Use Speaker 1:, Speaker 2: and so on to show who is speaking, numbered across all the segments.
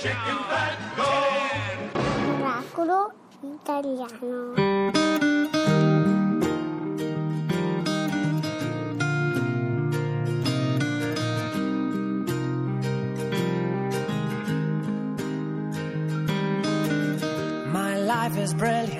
Speaker 1: chicken fat, go!
Speaker 2: Miracolo italiano.
Speaker 3: My life is brilliant.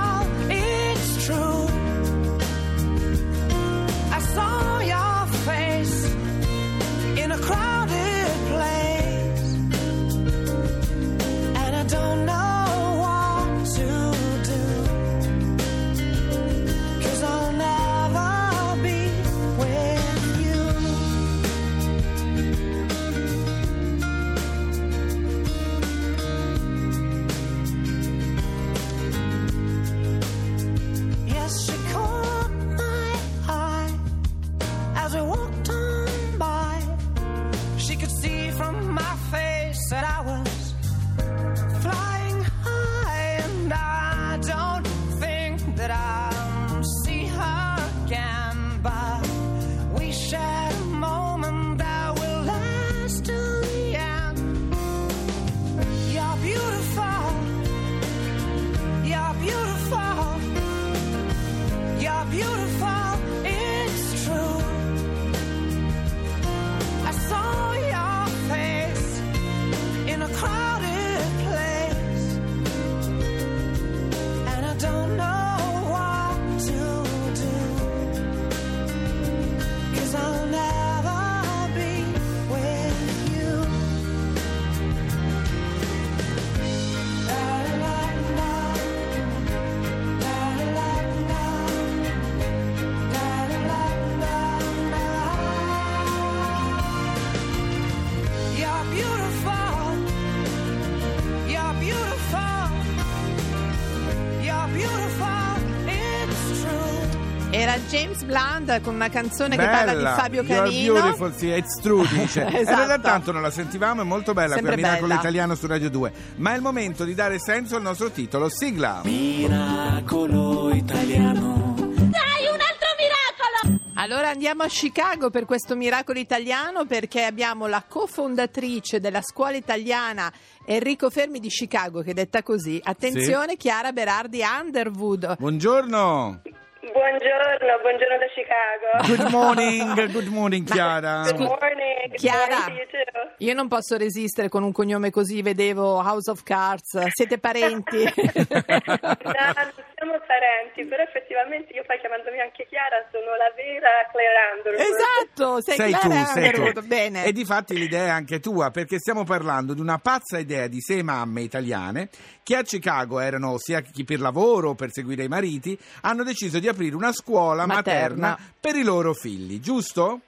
Speaker 4: Era James Blunt con una canzone che parla di Fabio Canino.
Speaker 5: beautiful, sì, it's true, dice.
Speaker 4: Esatto.
Speaker 5: E da tanto non la sentivamo, è molto bella
Speaker 4: Sempre
Speaker 5: qui a Miracolo
Speaker 4: bella.
Speaker 5: Italiano su Radio 2. Ma è il momento di dare senso al nostro titolo, sigla.
Speaker 6: Miracolo italiano.
Speaker 4: Allora andiamo a Chicago per questo miracolo italiano perché abbiamo la cofondatrice della scuola italiana Enrico Fermi di Chicago che detta così. Attenzione Chiara Berardi Underwood.
Speaker 5: Buongiorno.
Speaker 7: Buongiorno, buongiorno da Chicago.
Speaker 5: Good morning, good morning Chiara.
Speaker 7: Good morning. Good
Speaker 4: Chiara.
Speaker 7: morning.
Speaker 4: Io non posso resistere con un cognome così, vedevo House of Cards. Siete parenti?
Speaker 7: No, siamo parenti, però effettivamente io poi chiamandomi anche Chiara sono la vera Claire Underwood.
Speaker 4: esatto, sei,
Speaker 5: Sei tu,
Speaker 4: Clara
Speaker 5: sei
Speaker 4: Underwood.
Speaker 5: tu.
Speaker 4: Bene.
Speaker 5: E di fatti l'idea è anche tua, perché stiamo parlando di una pazza idea di sei mamme italiane che a Chicago erano sia chi per lavoro o per seguire i mariti, hanno deciso di aprire una scuola materna,
Speaker 4: Materna.
Speaker 5: per i loro figli, giusto?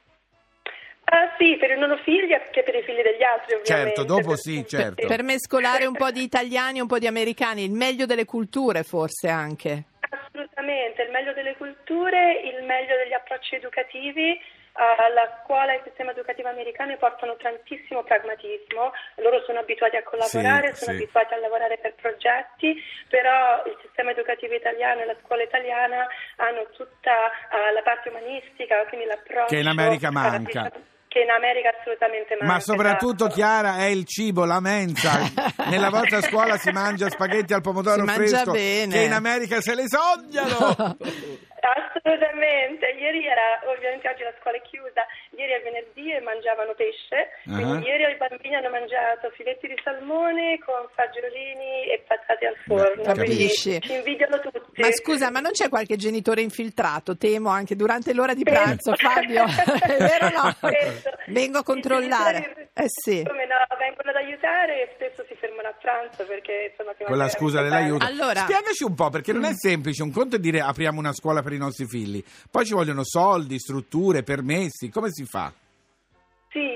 Speaker 7: Ah sì, per i loro figli e anche per i figli degli altri ovviamente.
Speaker 5: Certo, dopo sì, certo.
Speaker 4: Per mescolare un po' di italiani e un po' di americani, il meglio delle culture forse anche.
Speaker 7: Assolutamente, il meglio delle culture, il meglio degli approcci educativi. Eh, la scuola e il sistema educativo americano portano tantissimo pragmatismo, loro sono abituati a collaborare,
Speaker 5: Sì,
Speaker 7: sono
Speaker 5: sì.
Speaker 7: abituati a lavorare per progetti, però il sistema educativo italiano e la scuola italiana hanno tutta eh, la parte umanistica, quindi l'approccio
Speaker 5: Che in America manca.
Speaker 7: Che in America assolutamente manca.
Speaker 5: Ma soprattutto,
Speaker 7: esatto.
Speaker 5: Chiara, è il cibo, la mensa. Nella vostra scuola si mangia spaghetti al pomodoro
Speaker 4: Si mangia
Speaker 5: fresco,
Speaker 4: bene.
Speaker 5: che in America se le sognano.
Speaker 7: Assolutamente, ieri era, ovviamente oggi la scuola è chiusa, ieri è venerdì e mangiavano pesce,
Speaker 5: Ah.
Speaker 7: quindi ieri i bambini hanno mangiato filetti di salmone con fagiolini e patate al forno, quindi
Speaker 4: Capisci.
Speaker 7: ci invidiano tutti.
Speaker 4: Ma scusa, ma non c'è qualche genitore infiltrato, temo, anche durante l'ora di pranzo, Fabio? È vero o no?
Speaker 7: Spesso.
Speaker 4: Vengo a controllare.
Speaker 7: genitori-
Speaker 4: Eh sì.
Speaker 7: Come no, vengono ad aiutare e spesso si fermano a pranzo perché insomma
Speaker 5: Con la scusa dell'aiuto.
Speaker 4: Allora-
Speaker 5: Spiegaci un po', perché non è semplice. Un conto è dire apriamo una scuola per i nostri figli. Poi ci vogliono soldi, strutture, permessi. Come si fa?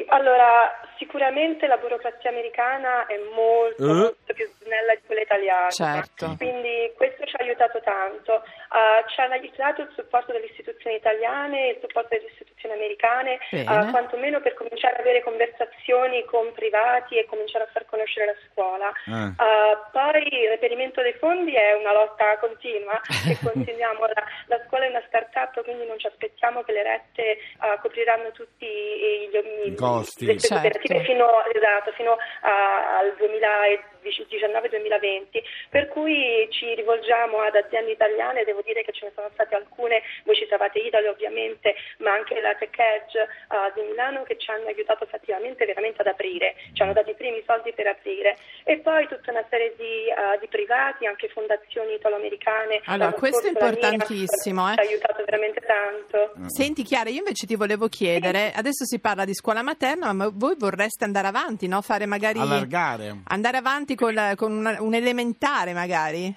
Speaker 7: Allora sicuramente la burocrazia americana è molto,
Speaker 5: Eh?
Speaker 7: molto più snella di quella italiana.
Speaker 4: Certo.
Speaker 7: Quindi questo ci ha aiutato tanto. Ah, ci hanno aiutato il supporto delle istituzioni italiane, il supporto delle istituzioni americane, ah, quantomeno per cominciare ad avere conversazioni con privati e cominciare a far conoscere la scuola.
Speaker 5: Eh.
Speaker 7: Ah, poi il reperimento dei fondi è una lotta continua e continuiamo. La, la scuola è una start-up, quindi non ci aspettiamo che le rette copriranno tutti i, gli,
Speaker 5: I costi.
Speaker 7: le spese
Speaker 4: Certo.
Speaker 7: fino, esatto, fino a- al 2019-2020, per cui ci rivolgiamo ad aziende italiane, devo dire che ce ne sono state alcune, voi citavate Italy ovviamente, ma anche la Tech Edge ah, di Milano che ci hanno aiutato effettivamente veramente ad aprire, ci hanno dato i primi soldi per aprire e poi tutta una serie di, ah, di privati, anche fondazioni italo-americane.
Speaker 4: Allora, questo è importantissimo, eh.
Speaker 7: Ci ha aiutato veramente tanto.
Speaker 4: Senti Chiara, io invece ti volevo chiedere, adesso si parla di scuola materna, ma voi vorreste andare avanti, no? Fare magari...
Speaker 5: Allargare.
Speaker 4: Andare avanti con, la- con una- un elementare magari?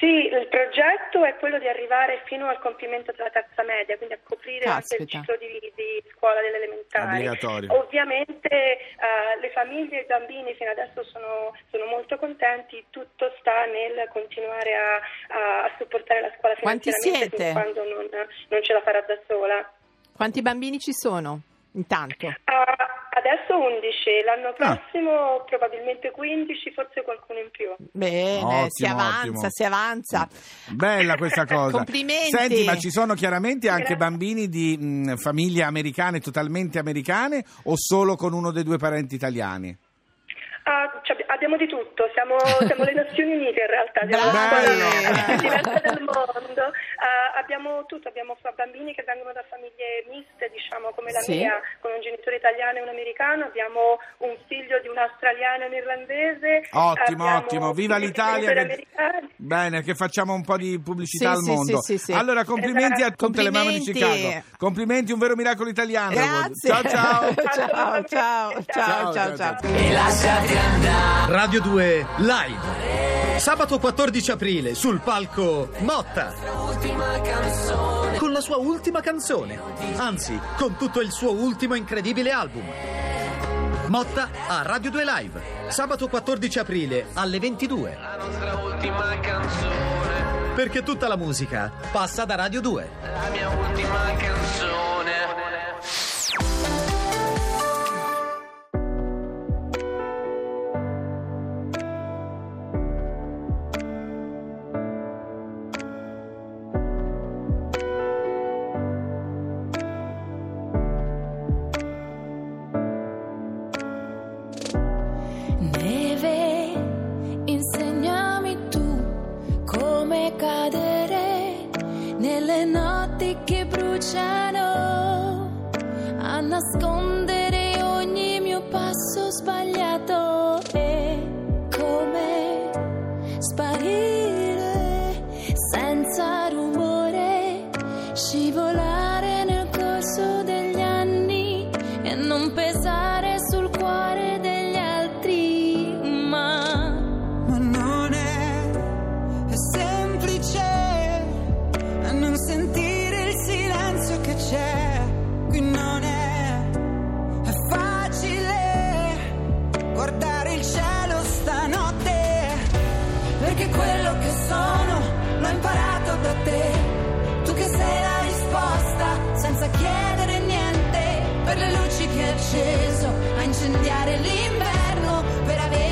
Speaker 7: Sì, il progetto è quello di arrivare fino al compimento della terza media, quindi a coprire anche il
Speaker 4: Caspita.
Speaker 7: ciclo di, di scuola delle elementari.
Speaker 5: Obbligatorio.
Speaker 7: Ovviamente eh, le famiglie e i bambini fino adesso sono, sono molto contenti, tutto sta nel continuare a, a- a supportare la scuola
Speaker 4: Quanti
Speaker 7: finanziariamente
Speaker 4: siete?
Speaker 7: quando non, non ce la farà da sola.
Speaker 4: Quanti bambini ci sono? Intanto.
Speaker 7: Ah, adesso 11, l'anno
Speaker 5: Ah.
Speaker 7: prossimo probabilmente 15, forse qualcuno in più.
Speaker 4: Bene, si
Speaker 5: Ottimo,
Speaker 4: avanza,
Speaker 5: ottimo.
Speaker 4: si avanza.
Speaker 5: Bella questa cosa.
Speaker 4: Complimenti.
Speaker 5: Senti, ma ci sono chiaramente anche
Speaker 7: Grazie.
Speaker 5: bambini di mh, famiglie americane, totalmente americane, o solo con uno dei due parenti italiani?
Speaker 7: Ah, cioè, abbiamo di tutto, siamo, siamo le Nazioni Unite in realtà, siamo una diversa del mondo. Ah, abbiamo tutto, abbiamo bambini che vengono da famiglie miste, diciamo come la
Speaker 4: Sì.
Speaker 7: mia, con un genitore italiano e un americano, abbiamo un figlio di un australiano e un irlandese.
Speaker 5: Ottimo,
Speaker 7: abbiamo
Speaker 5: ottimo, viva l'Italia! Che... Bene, che facciamo un po' di pubblicità
Speaker 4: Sì,
Speaker 5: al
Speaker 4: sì,
Speaker 5: mondo.
Speaker 4: sì, sì, sì.
Speaker 5: Allora, complimenti a tutte le mamme di
Speaker 4: Complimenti.
Speaker 5: Chicago. Complimenti, un vero miracolo italiano.
Speaker 4: Grazie.
Speaker 5: Ciao, ciao.
Speaker 4: ciao, ciao, ciao, ciao, ciao.
Speaker 8: Radio 2 Live. Sabato 14 aprile sul palco Motta. Con la sua ultima canzone. Anzi, con tutto il suo ultimo incredibile album. Motta a Radio 2 Live. Sabato 14 aprile alle 22. Perché tutta la musica passa da Radio 2.
Speaker 9: Neve, notti che bruciano, a nascondere ogni mio passo sbagliato
Speaker 3: Per le luci che hai acceso a incendiare l'inverno. Per avermi